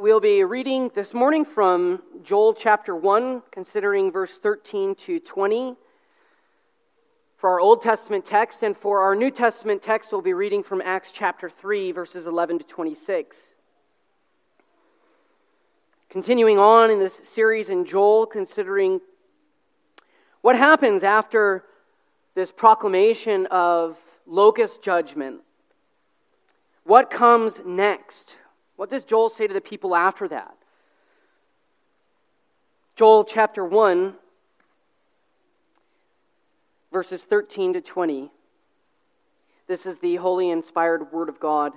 we'll be reading this morning from Joel chapter 1, considering verse 13 to 20 for our Old Testament text, and for our New Testament text, we'll be reading from Acts chapter 3, verses 11 to 26. Continuing on in this series in Joel, considering what happens after this proclamation of locust judgment. What comes next? What does Joel say to the people after that? Joel chapter 1, verses 13 to 20. This is the holy, inspired word of God.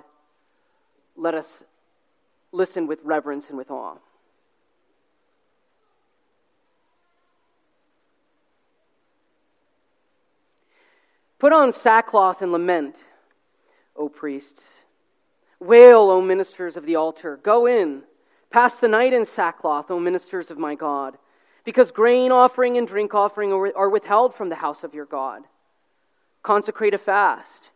Let us listen with reverence and with awe. Put on sackcloth and lament, O priests. Wail, O ministers of the altar. Go in. Pass the night in sackcloth, O ministers of my God, because grain offering and drink offering are withheld from the house of your God. Consecrate a fast.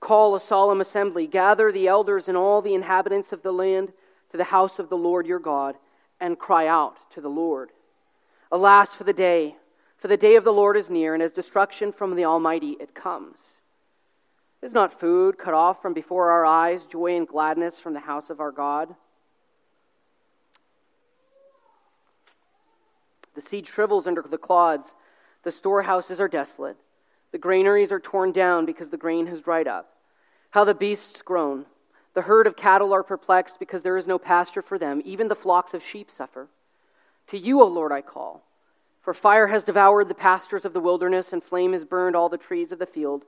Call a solemn assembly. Gather the elders and all the inhabitants of the land to the house of the Lord your God, and cry out to the Lord. Alas for the day, for the day of the Lord is near, and as destruction from the Almighty it comes. Is not food cut off from before our eyes, joy and gladness from the house of our God? The seed shrivels under the clods, the storehouses are desolate, the granaries are torn down because the grain has dried up. How the beasts groan! The herd of cattle are perplexed because there is no pasture for them. Even the flocks of sheep suffer. To you, O Lord, I call. For fire has devoured the pastures of the wilderness, and flame has burned all the trees of the field.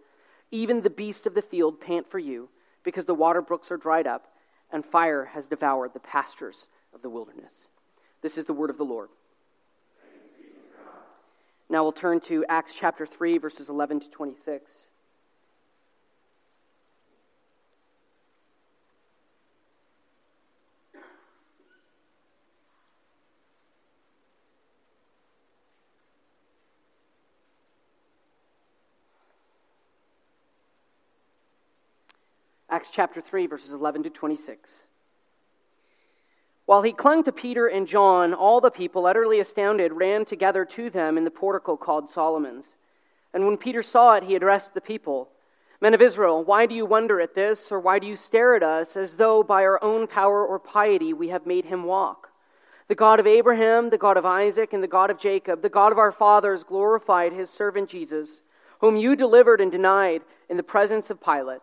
Even the beasts of the field pant for you, because the water brooks are dried up, and fire has devoured the pastures of the wilderness. This is the word of the Lord. Now we'll turn to Acts chapter 3, verses 11 to 26. Acts chapter 3, verses 11 to 26. While he clung to Peter and John, all the people, utterly astounded, ran together to them in the portico called Solomon's. And when Peter saw it, he addressed the people Men of Israel, why do you wonder at this, or why do you stare at us as though by our own power or piety we have made him walk? The God of Abraham, the God of Isaac, and the God of Jacob, the God of our fathers, glorified his servant Jesus, whom you delivered and denied in the presence of Pilate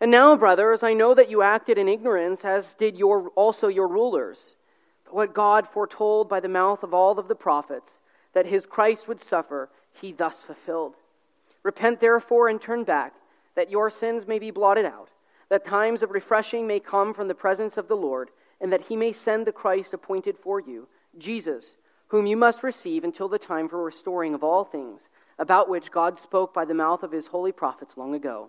And now, brothers, I know that you acted in ignorance, as did your, also your rulers. But what God foretold by the mouth of all of the prophets, that his Christ would suffer, he thus fulfilled. Repent therefore and turn back, that your sins may be blotted out, that times of refreshing may come from the presence of the Lord, and that he may send the Christ appointed for you, Jesus, whom you must receive until the time for restoring of all things, about which God spoke by the mouth of his holy prophets long ago.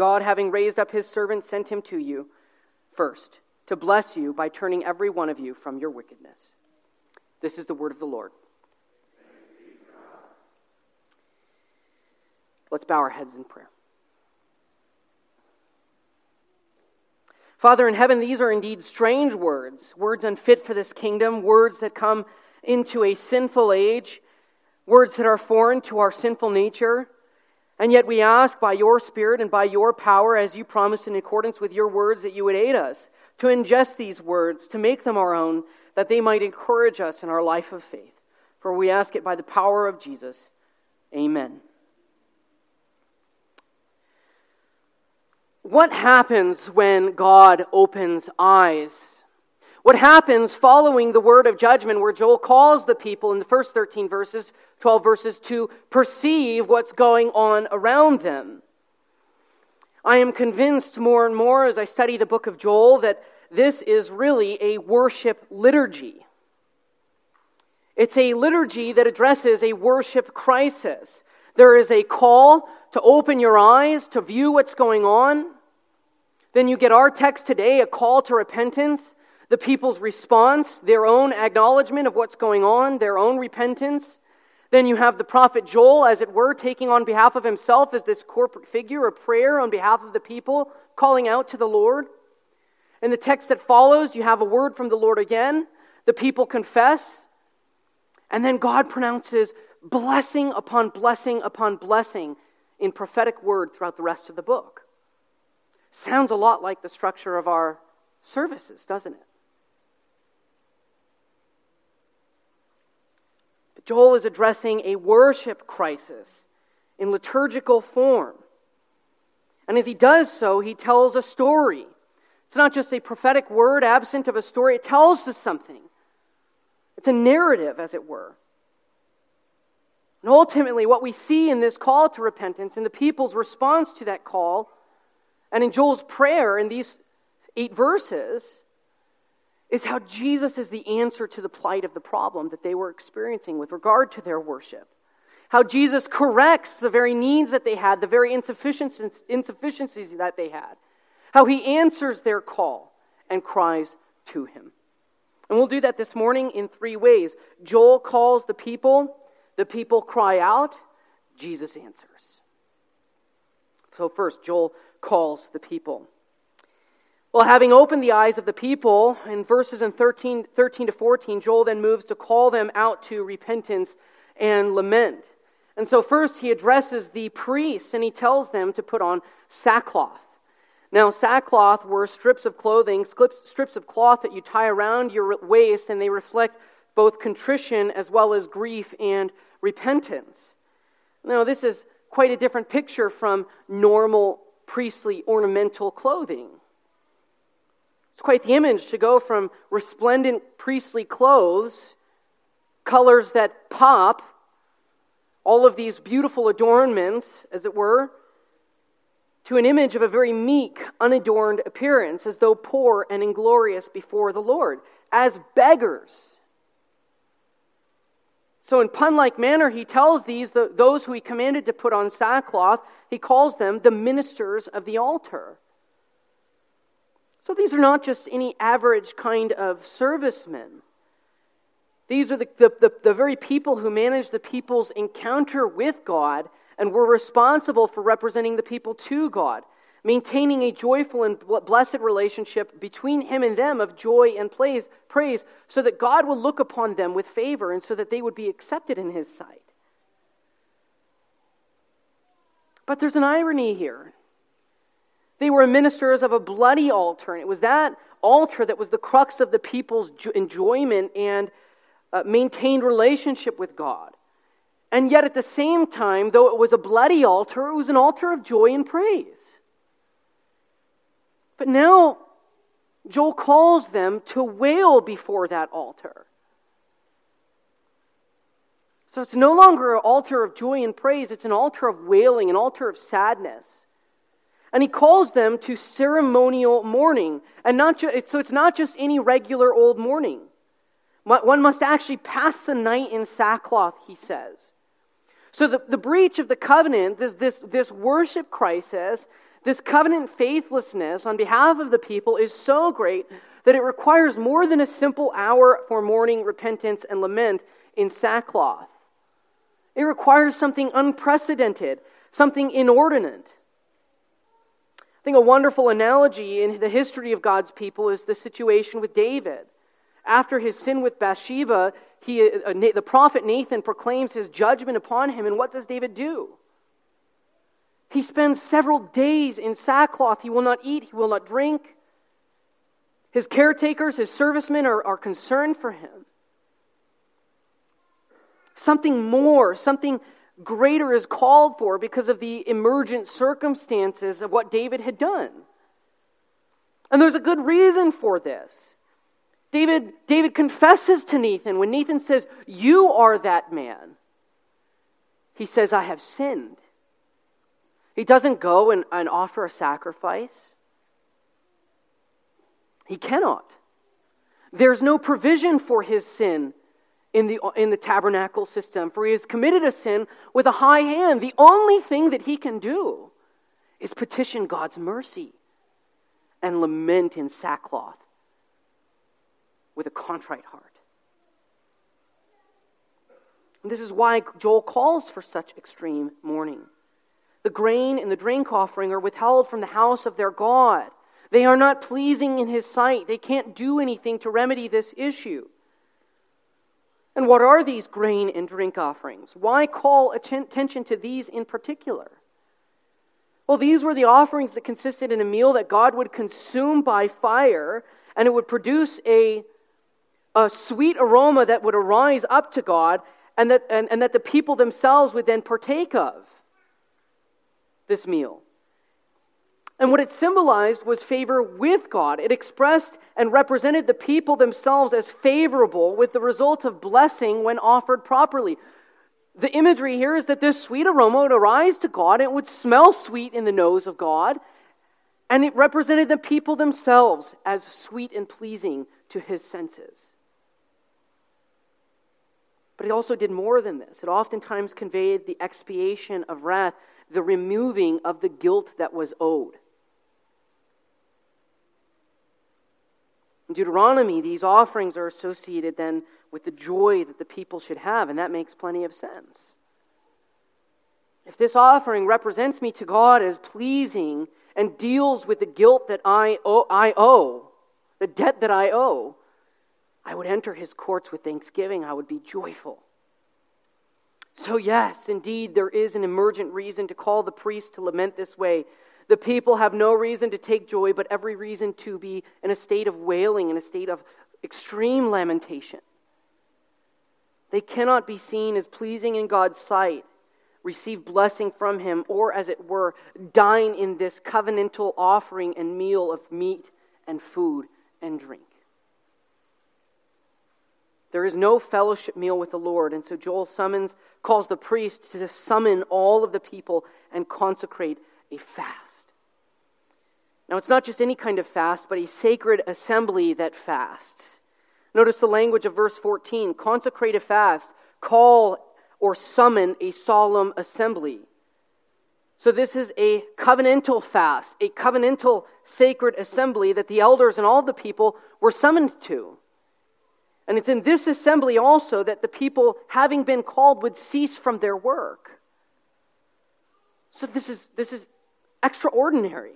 God, having raised up his servant, sent him to you first to bless you by turning every one of you from your wickedness. This is the word of the Lord. Let's bow our heads in prayer. Father in heaven, these are indeed strange words, words unfit for this kingdom, words that come into a sinful age, words that are foreign to our sinful nature. And yet we ask by your Spirit and by your power, as you promised in accordance with your words, that you would aid us to ingest these words, to make them our own, that they might encourage us in our life of faith. For we ask it by the power of Jesus. Amen. What happens when God opens eyes? What happens following the word of judgment, where Joel calls the people in the first 13 verses, 12 verses, to perceive what's going on around them? I am convinced more and more as I study the book of Joel that this is really a worship liturgy. It's a liturgy that addresses a worship crisis. There is a call to open your eyes, to view what's going on. Then you get our text today, a call to repentance, the people's response, their own acknowledgement of what's going on, their own repentance. Then you have the prophet Joel, as it were, taking on behalf of himself as this corporate figure, a prayer on behalf of the people, calling out to the Lord. In the text that follows, you have a word from the Lord again. The people confess. And then God pronounces blessing upon blessing upon blessing in prophetic word throughout the rest of the book. Sounds a lot like the structure of our services, doesn't it? Joel is addressing a worship crisis in liturgical form. And as he does so, he tells a story. It's not just a prophetic word absent of a story, it tells us something. It's a narrative, as it were. And ultimately, what we see in this call to repentance and the people's response to that call, and in Joel's prayer in these eight verses, is how Jesus is the answer to the plight of the problem that they were experiencing with regard to their worship. How Jesus corrects the very needs that they had, the very insufficiencies, that they had. How he answers their call and cries to him. And we'll do that this morning in three ways. Joel calls the people, the people cry out, Jesus answers. So, first, Joel calls the people. Well, having opened the eyes of the people, in verses in 13, 13 to 14, Joel then moves to call them out to repentance and lament. And so, first, he addresses the priests and he tells them to put on sackcloth. Now, sackcloth were strips of clothing, strips of cloth that you tie around your waist, and they reflect both contrition as well as grief and repentance. Now, this is quite a different picture from normal priestly ornamental clothing. It's quite the image to go from resplendent priestly clothes, colors that pop, all of these beautiful adornments, as it were, to an image of a very meek, unadorned appearance, as though poor and inglorious before the Lord, as beggars. So, in pun like manner, he tells these, the, those who he commanded to put on sackcloth, he calls them the ministers of the altar. So, these are not just any average kind of servicemen. These are the, the, the, the very people who manage the people's encounter with God and we're responsible for representing the people to God, maintaining a joyful and blessed relationship between Him and them of joy and praise, praise, so that God will look upon them with favor and so that they would be accepted in His sight. But there's an irony here. They were ministers of a bloody altar, and it was that altar that was the crux of the people's enjoyment and uh, maintained relationship with God. And yet, at the same time, though it was a bloody altar, it was an altar of joy and praise. But now, Joel calls them to wail before that altar. So it's no longer an altar of joy and praise, it's an altar of wailing, an altar of sadness. And he calls them to ceremonial mourning. And not ju- so it's not just any regular old mourning. One must actually pass the night in sackcloth, he says. So the, the breach of the covenant, this, this, this worship crisis, this covenant faithlessness on behalf of the people is so great that it requires more than a simple hour for mourning, repentance, and lament in sackcloth. It requires something unprecedented, something inordinate. Think a wonderful analogy in the history of God's people is the situation with David. After his sin with Bathsheba, he, uh, the prophet Nathan proclaims his judgment upon him, and what does David do? He spends several days in sackcloth. He will not eat, he will not drink. His caretakers, his servicemen are, are concerned for him. Something more, something greater is called for because of the emergent circumstances of what David had done. And there's a good reason for this. David, David confesses to Nathan when Nathan says, You are that man. He says, I have sinned. He doesn't go and, and offer a sacrifice. He cannot. There's no provision for his sin in the, in the tabernacle system, for he has committed a sin with a high hand. The only thing that he can do is petition God's mercy and lament in sackcloth with a contrite heart. And this is why Joel calls for such extreme mourning. The grain and the drink offering are withheld from the house of their God. They are not pleasing in his sight. They can't do anything to remedy this issue. And what are these grain and drink offerings? Why call attention to these in particular? Well, these were the offerings that consisted in a meal that God would consume by fire, and it would produce a, a sweet aroma that would arise up to God, and that, and, and that the people themselves would then partake of this meal. And what it symbolized was favor with God. It expressed and represented the people themselves as favorable with the result of blessing when offered properly. The imagery here is that this sweet aroma would arise to God, it would smell sweet in the nose of God, and it represented the people themselves as sweet and pleasing to his senses. But it also did more than this. It oftentimes conveyed the expiation of wrath, the removing of the guilt that was owed. In Deuteronomy, these offerings are associated then with the joy that the people should have, and that makes plenty of sense. If this offering represents me to God as pleasing and deals with the guilt that I owe, I owe, the debt that I owe, I would enter his courts with thanksgiving. I would be joyful. So, yes, indeed, there is an emergent reason to call the priest to lament this way the people have no reason to take joy, but every reason to be in a state of wailing, in a state of extreme lamentation. They cannot be seen as pleasing in God's sight, receive blessing from Him, or, as it were, dine in this covenantal offering and meal of meat and food and drink. There is no fellowship meal with the Lord, and so Joel summons, calls the priest to summon all of the people and consecrate a fast. Now, it's not just any kind of fast, but a sacred assembly that fasts. Notice the language of verse 14 consecrate a fast, call or summon a solemn assembly. So, this is a covenantal fast, a covenantal sacred assembly that the elders and all the people were summoned to. And it's in this assembly also that the people, having been called, would cease from their work. So, this is, this is extraordinary.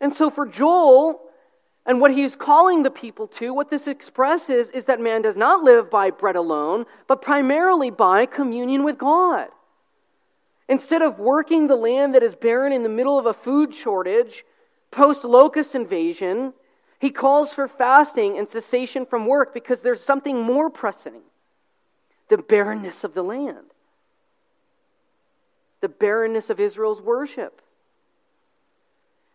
And so for Joel, and what he's calling the people to, what this expresses is that man does not live by bread alone, but primarily by communion with God. Instead of working the land that is barren in the middle of a food shortage, post locust invasion, he calls for fasting and cessation from work because there's something more pressing the barrenness of the land, the barrenness of Israel's worship.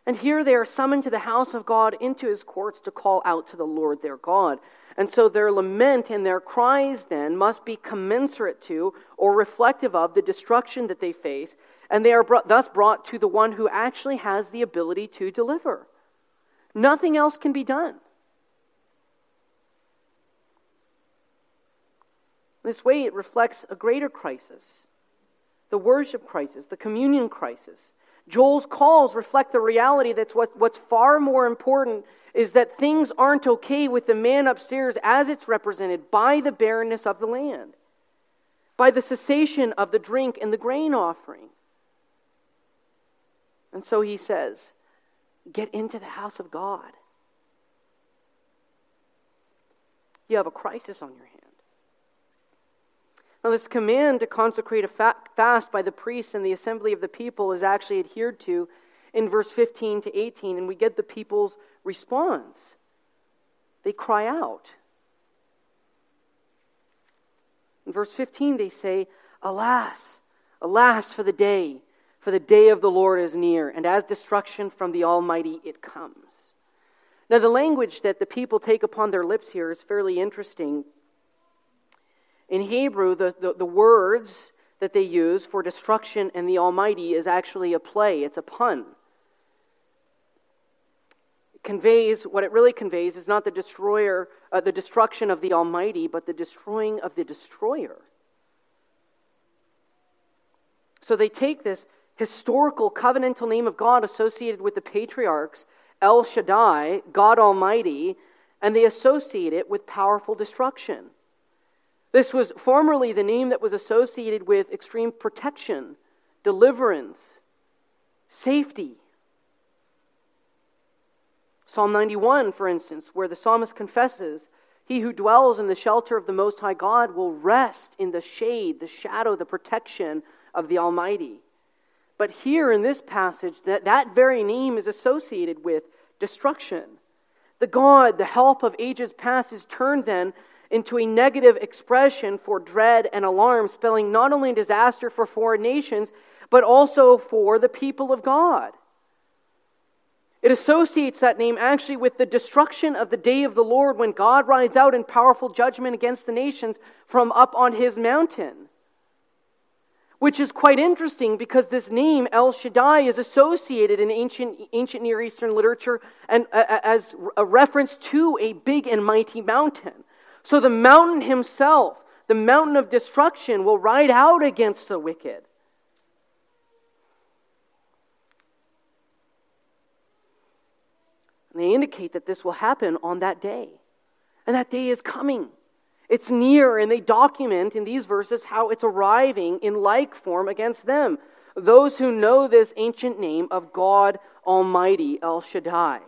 And here they are summoned to the house of God into his courts to call out to the Lord their God. And so their lament and their cries then must be commensurate to or reflective of the destruction that they face, and they are brought, thus brought to the one who actually has the ability to deliver. Nothing else can be done. This way, it reflects a greater crisis the worship crisis, the communion crisis Joel's calls reflect the reality that's what, what's far more important is that things aren't okay with the man upstairs as it's represented by the barrenness of the land, by the cessation of the drink and the grain offering. And so he says, Get into the house of God. You have a crisis on your hands. Now, this command to consecrate a fast by the priests and the assembly of the people is actually adhered to in verse 15 to 18, and we get the people's response. They cry out. In verse 15, they say, Alas, Alas for the day, for the day of the Lord is near, and as destruction from the Almighty it comes. Now, the language that the people take upon their lips here is fairly interesting. In Hebrew, the, the, the words that they use for destruction and the Almighty is actually a play, it's a pun. It conveys, what it really conveys is not the destroyer, uh, the destruction of the Almighty, but the destroying of the destroyer. So they take this historical covenantal name of God associated with the patriarchs, El Shaddai, God Almighty, and they associate it with powerful destruction. This was formerly the name that was associated with extreme protection, deliverance, safety. Psalm 91, for instance, where the psalmist confesses, He who dwells in the shelter of the Most High God will rest in the shade, the shadow, the protection of the Almighty. But here in this passage, that, that very name is associated with destruction. The God, the help of ages past, is turned then into a negative expression for dread and alarm, spelling not only disaster for foreign nations, but also for the people of God. It associates that name actually with the destruction of the day of the Lord when God rides out in powerful judgment against the nations from up on his mountain. Which is quite interesting because this name, El Shaddai, is associated in ancient, ancient Near Eastern literature and, uh, as a reference to a big and mighty mountain. So the mountain himself, the mountain of destruction, will ride out against the wicked. And they indicate that this will happen on that day. And that day is coming. It's near, and they document in these verses how it's arriving in like form against them. Those who know this ancient name of God Almighty, El Shaddai.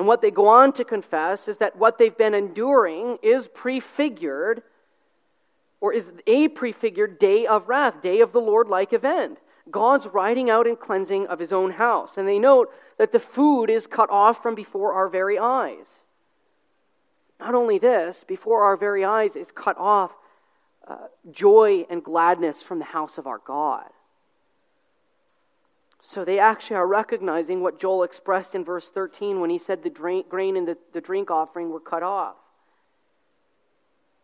And what they go on to confess is that what they've been enduring is prefigured, or is a prefigured day of wrath, day of the Lord like event. God's riding out and cleansing of his own house. And they note that the food is cut off from before our very eyes. Not only this, before our very eyes is cut off uh, joy and gladness from the house of our God. So they actually are recognizing what Joel expressed in verse 13 when he said the drink, grain and the, the drink offering were cut off.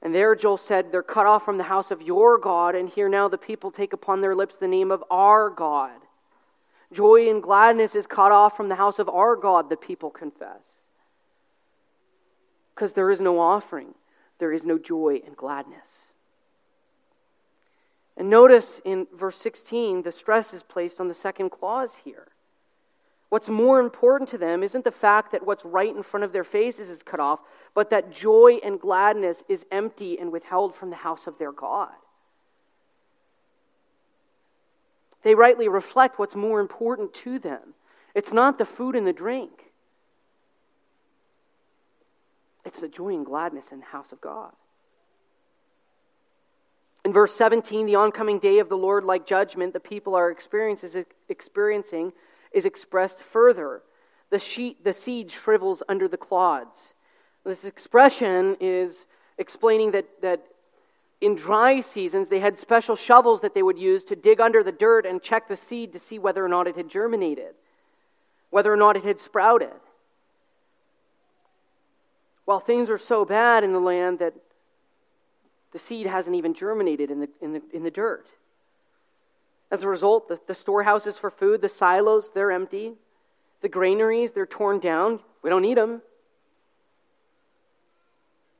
And there Joel said, They're cut off from the house of your God, and here now the people take upon their lips the name of our God. Joy and gladness is cut off from the house of our God, the people confess. Because there is no offering, there is no joy and gladness. And notice in verse 16, the stress is placed on the second clause here. What's more important to them isn't the fact that what's right in front of their faces is cut off, but that joy and gladness is empty and withheld from the house of their God. They rightly reflect what's more important to them. It's not the food and the drink, it's the joy and gladness in the house of God. In verse 17, the oncoming day of the Lord like judgment the people are experiencing is expressed further. The, sheet, the seed shrivels under the clods. This expression is explaining that, that in dry seasons they had special shovels that they would use to dig under the dirt and check the seed to see whether or not it had germinated, whether or not it had sprouted. While things are so bad in the land that the seed hasn't even germinated in the, in the, in the dirt. As a result, the, the storehouses for food, the silos, they're empty. The granaries, they're torn down. We don't need them.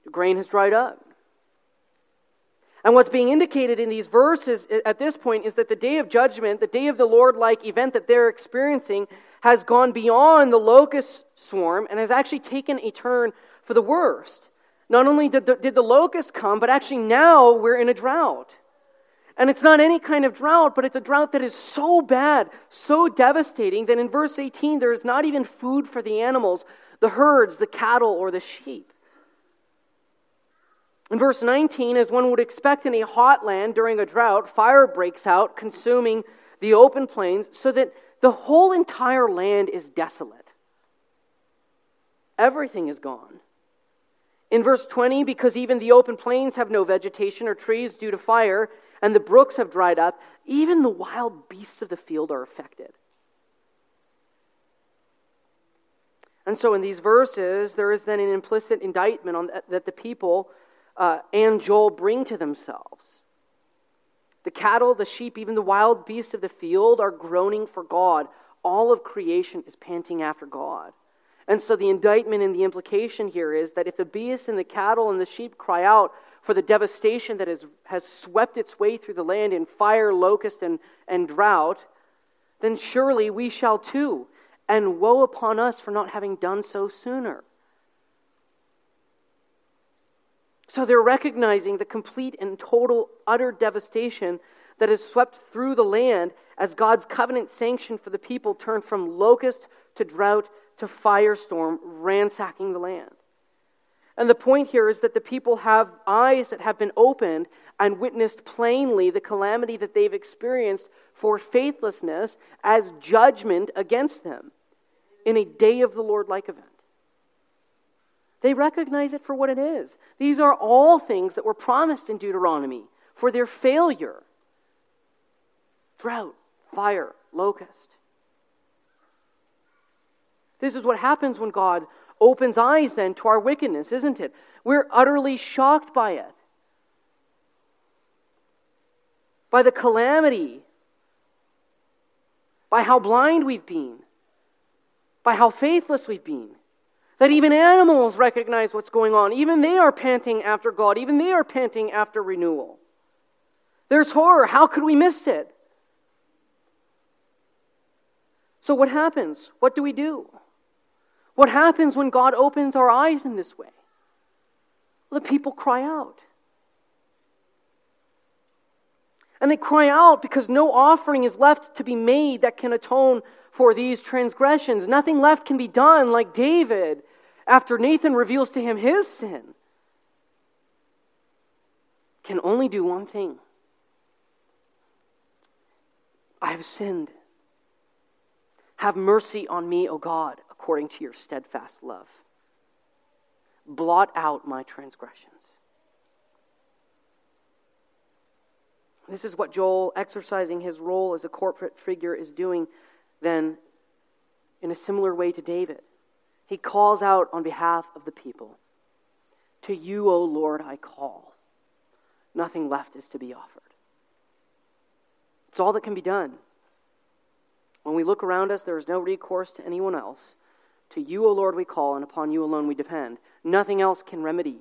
The grain has dried up. And what's being indicated in these verses at this point is that the day of judgment, the day of the Lord like event that they're experiencing, has gone beyond the locust swarm and has actually taken a turn for the worst. Not only did the, did the locust come, but actually now we're in a drought. And it's not any kind of drought, but it's a drought that is so bad, so devastating, that in verse 18 there is not even food for the animals, the herds, the cattle, or the sheep. In verse 19, as one would expect in a hot land during a drought, fire breaks out, consuming the open plains, so that the whole entire land is desolate. Everything is gone. In verse 20, because even the open plains have no vegetation or trees due to fire, and the brooks have dried up, even the wild beasts of the field are affected. And so, in these verses, there is then an implicit indictment on that, the people uh, and Joel bring to themselves. The cattle, the sheep, even the wild beasts of the field are groaning for God. All of creation is panting after God. And so, the indictment and the implication here is that if the beasts and the cattle and the sheep cry out for the devastation that is, has swept its way through the land in fire, locust, and, and drought, then surely we shall too and woe upon us for not having done so sooner. So they're recognizing the complete and total, utter devastation that has swept through the land as God's covenant sanction for the people turned from locust to drought to firestorm, ransacking the land. And the point here is that the people have eyes that have been opened and witnessed plainly the calamity that they've experienced for faithlessness as judgment against them in a day of the Lord like event. They recognize it for what it is. These are all things that were promised in Deuteronomy for their failure drought, fire, locust. This is what happens when God opens eyes then to our wickedness, isn't it? We're utterly shocked by it, by the calamity, by how blind we've been by how faithless we've been. That even animals recognize what's going on. Even they are panting after God. Even they are panting after renewal. There's horror. How could we miss it? So, what happens? What do we do? What happens when God opens our eyes in this way? The people cry out. And they cry out because no offering is left to be made that can atone for these transgressions. Nothing left can be done like David after Nathan reveals to him his sin. Can only do one thing I have sinned. Have mercy on me, O God, according to your steadfast love. Blot out my transgressions. This is what Joel, exercising his role as a corporate figure, is doing then, in a similar way to David, he calls out on behalf of the people To you, O Lord, I call. Nothing left is to be offered. It's all that can be done. When we look around us, there is no recourse to anyone else. To you, O Lord, we call, and upon you alone we depend. Nothing else can remedy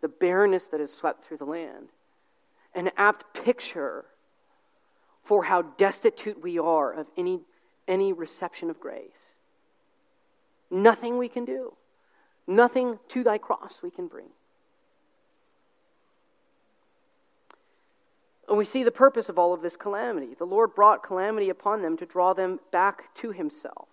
the barrenness that has swept through the land. An apt picture for how destitute we are of any, any reception of grace. Nothing we can do, nothing to thy cross we can bring. And we see the purpose of all of this calamity. The Lord brought calamity upon them to draw them back to himself.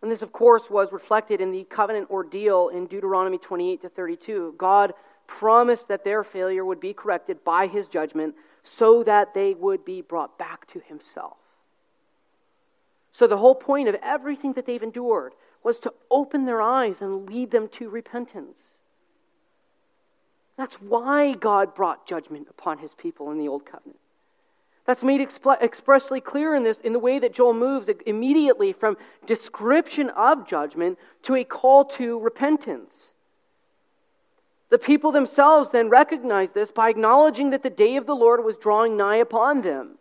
And this, of course, was reflected in the covenant ordeal in Deuteronomy 28 to 32. God promised that their failure would be corrected by his judgment so that they would be brought back to himself. So, the whole point of everything that they've endured was to open their eyes and lead them to repentance. That's why God brought judgment upon his people in the Old Covenant. That's made expressly clear in, this, in the way that Joel moves immediately from description of judgment to a call to repentance. The people themselves then recognize this by acknowledging that the day of the Lord was drawing nigh upon them.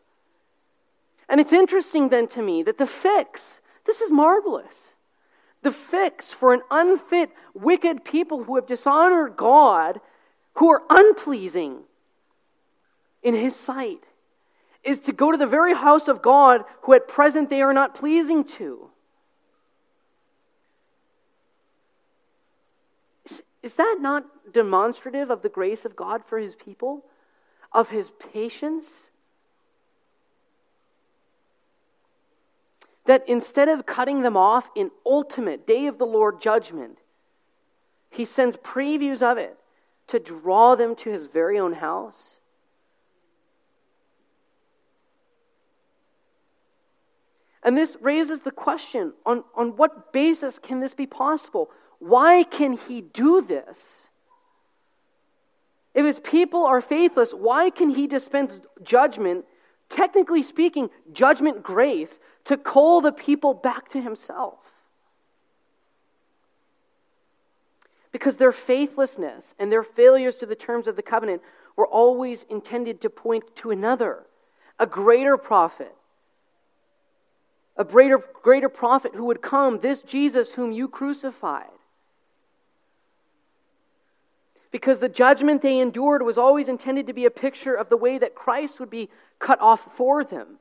And it's interesting then to me that the fix, this is marvelous. The fix for an unfit, wicked people who have dishonored God, who are unpleasing in His sight, is to go to the very house of God who at present they are not pleasing to. Is that not demonstrative of the grace of God for his people? Of his patience? That instead of cutting them off in ultimate day of the Lord judgment, he sends previews of it to draw them to his very own house. And this raises the question on, on what basis can this be possible? Why can he do this? If his people are faithless, why can he dispense judgment, technically speaking, judgment grace, to call the people back to himself? Because their faithlessness and their failures to the terms of the covenant were always intended to point to another, a greater prophet, a greater, greater prophet who would come, this Jesus whom you crucified. Because the judgment they endured was always intended to be a picture of the way that Christ would be cut off for them.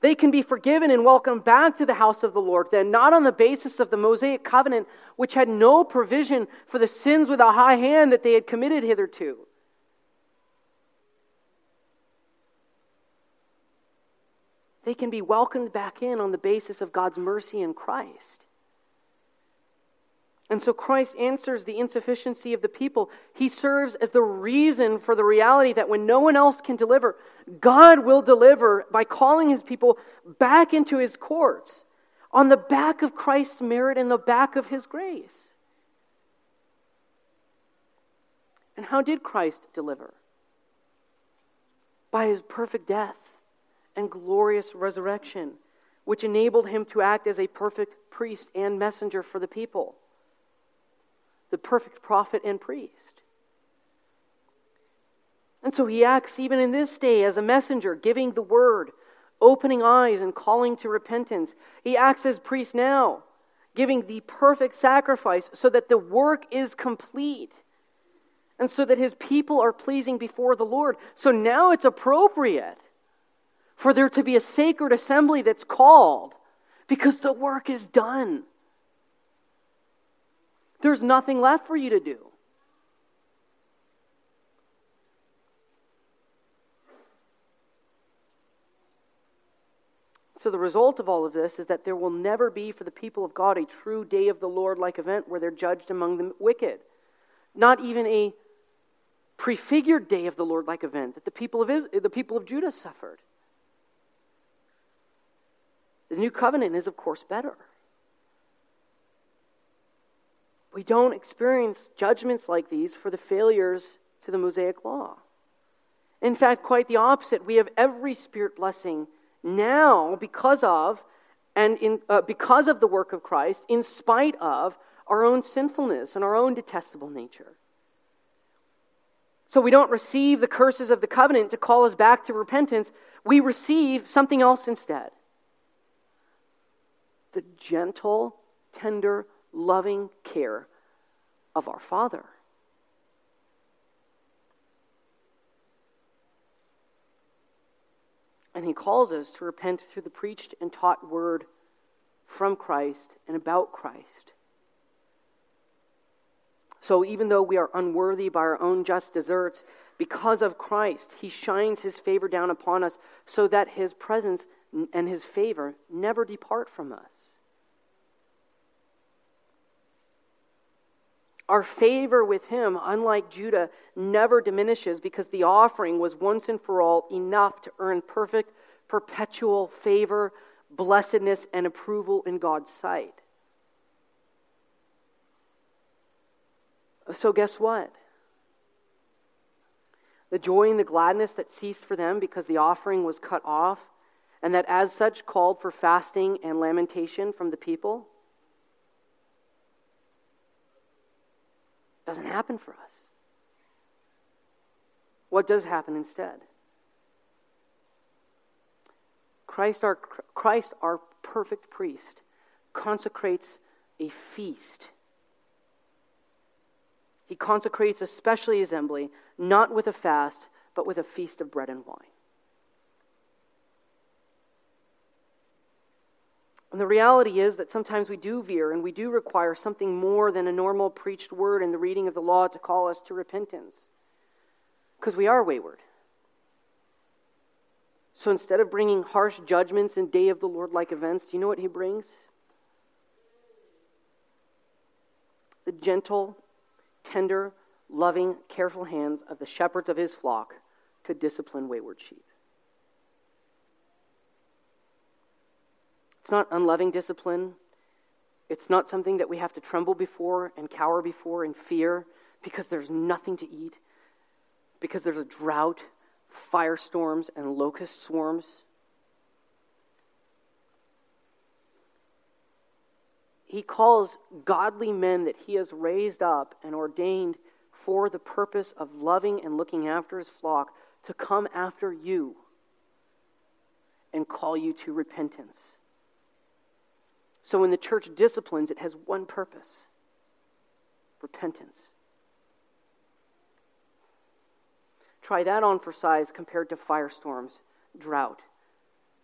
They can be forgiven and welcomed back to the house of the Lord, then, not on the basis of the Mosaic covenant, which had no provision for the sins with a high hand that they had committed hitherto. They can be welcomed back in on the basis of God's mercy in Christ. And so Christ answers the insufficiency of the people. He serves as the reason for the reality that when no one else can deliver, God will deliver by calling his people back into his courts on the back of Christ's merit and the back of his grace. And how did Christ deliver? By his perfect death and glorious resurrection, which enabled him to act as a perfect priest and messenger for the people the perfect prophet and priest. And so he acts even in this day as a messenger, giving the word, opening eyes, and calling to repentance. He acts as priest now, giving the perfect sacrifice so that the work is complete and so that his people are pleasing before the Lord. So now it's appropriate for there to be a sacred assembly that's called because the work is done. There's nothing left for you to do. So, the result of all of this is that there will never be for the people of God a true day of the Lord like event where they're judged among the wicked. Not even a prefigured day of the Lord like event that the people of, Israel, the people of Judah suffered. The new covenant is, of course, better. We don't experience judgments like these for the failures to the Mosaic law. In fact, quite the opposite. We have every spirit blessing now because of and in, uh, because of the work of Christ, in spite of our own sinfulness and our own detestable nature. So we don't receive the curses of the covenant to call us back to repentance. We receive something else instead the gentle, tender, loving care of our Father. And he calls us to repent through the preached and taught word from Christ and about Christ. So even though we are unworthy by our own just deserts, because of Christ, he shines his favor down upon us so that his presence and his favor never depart from us. Our favor with him, unlike Judah, never diminishes because the offering was once and for all enough to earn perfect, perpetual favor, blessedness, and approval in God's sight. So, guess what? The joy and the gladness that ceased for them because the offering was cut off, and that as such called for fasting and lamentation from the people Doesn't happen for us. What does happen instead? Christ our, Christ, our perfect priest, consecrates a feast. He consecrates a special assembly, not with a fast, but with a feast of bread and wine. And the reality is that sometimes we do veer and we do require something more than a normal preached word and the reading of the law to call us to repentance. Because we are wayward. So instead of bringing harsh judgments and day of the Lord like events, do you know what he brings? The gentle, tender, loving, careful hands of the shepherds of his flock to discipline wayward sheep. It's not unloving discipline. It's not something that we have to tremble before and cower before and fear because there's nothing to eat, because there's a drought, firestorms, and locust swarms. He calls godly men that he has raised up and ordained for the purpose of loving and looking after his flock to come after you and call you to repentance. So when the church disciplines, it has one purpose repentance. Try that on for size compared to firestorms, drought,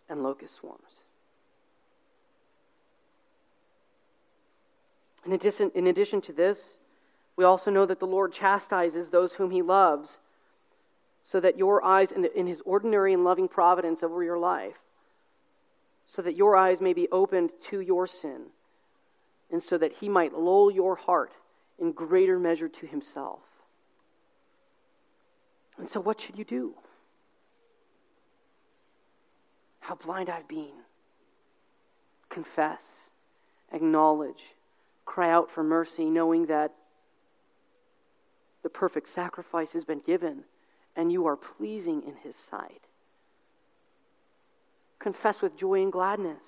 and locust swarms. In addition, in addition to this, we also know that the Lord chastises those whom he loves, so that your eyes, in, the, in his ordinary and loving providence over your life, so that your eyes may be opened to your sin, and so that he might lull your heart in greater measure to himself. And so, what should you do? How blind I've been. Confess, acknowledge, cry out for mercy, knowing that the perfect sacrifice has been given and you are pleasing in his sight. Confess with joy and gladness.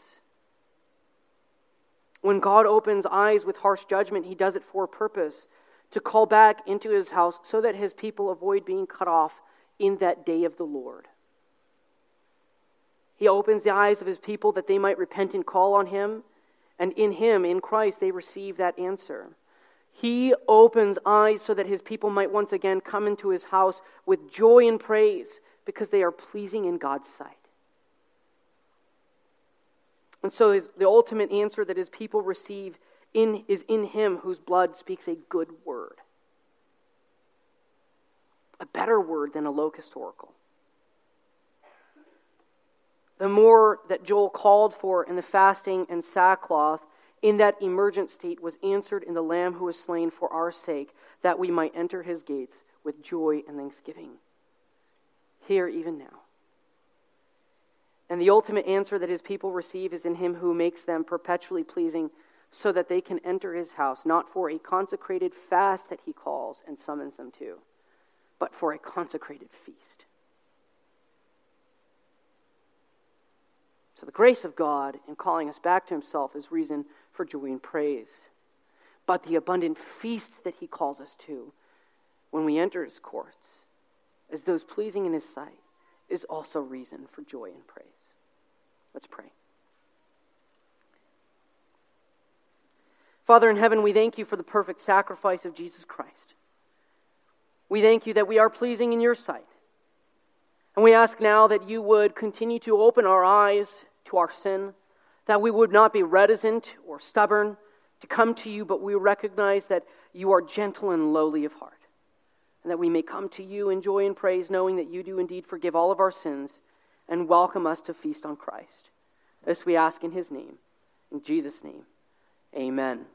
When God opens eyes with harsh judgment, he does it for a purpose to call back into his house so that his people avoid being cut off in that day of the Lord. He opens the eyes of his people that they might repent and call on him, and in him, in Christ, they receive that answer. He opens eyes so that his people might once again come into his house with joy and praise because they are pleasing in God's sight. And so his, the ultimate answer that his people receive in, is in him whose blood speaks a good word. A better word than a locust oracle. The more that Joel called for in the fasting and sackcloth in that emergent state was answered in the Lamb who was slain for our sake, that we might enter his gates with joy and thanksgiving. Here, even now. And the ultimate answer that his people receive is in him who makes them perpetually pleasing so that they can enter his house, not for a consecrated fast that he calls and summons them to, but for a consecrated feast. So, the grace of God in calling us back to himself is reason for joy and praise. But the abundant feast that he calls us to when we enter his courts, as those pleasing in his sight, is also reason for joy and praise. Let's pray. Father in heaven, we thank you for the perfect sacrifice of Jesus Christ. We thank you that we are pleasing in your sight. And we ask now that you would continue to open our eyes to our sin, that we would not be reticent or stubborn to come to you, but we recognize that you are gentle and lowly of heart, and that we may come to you in joy and praise, knowing that you do indeed forgive all of our sins and welcome us to feast on Christ. This we ask in his name. In Jesus' name, amen.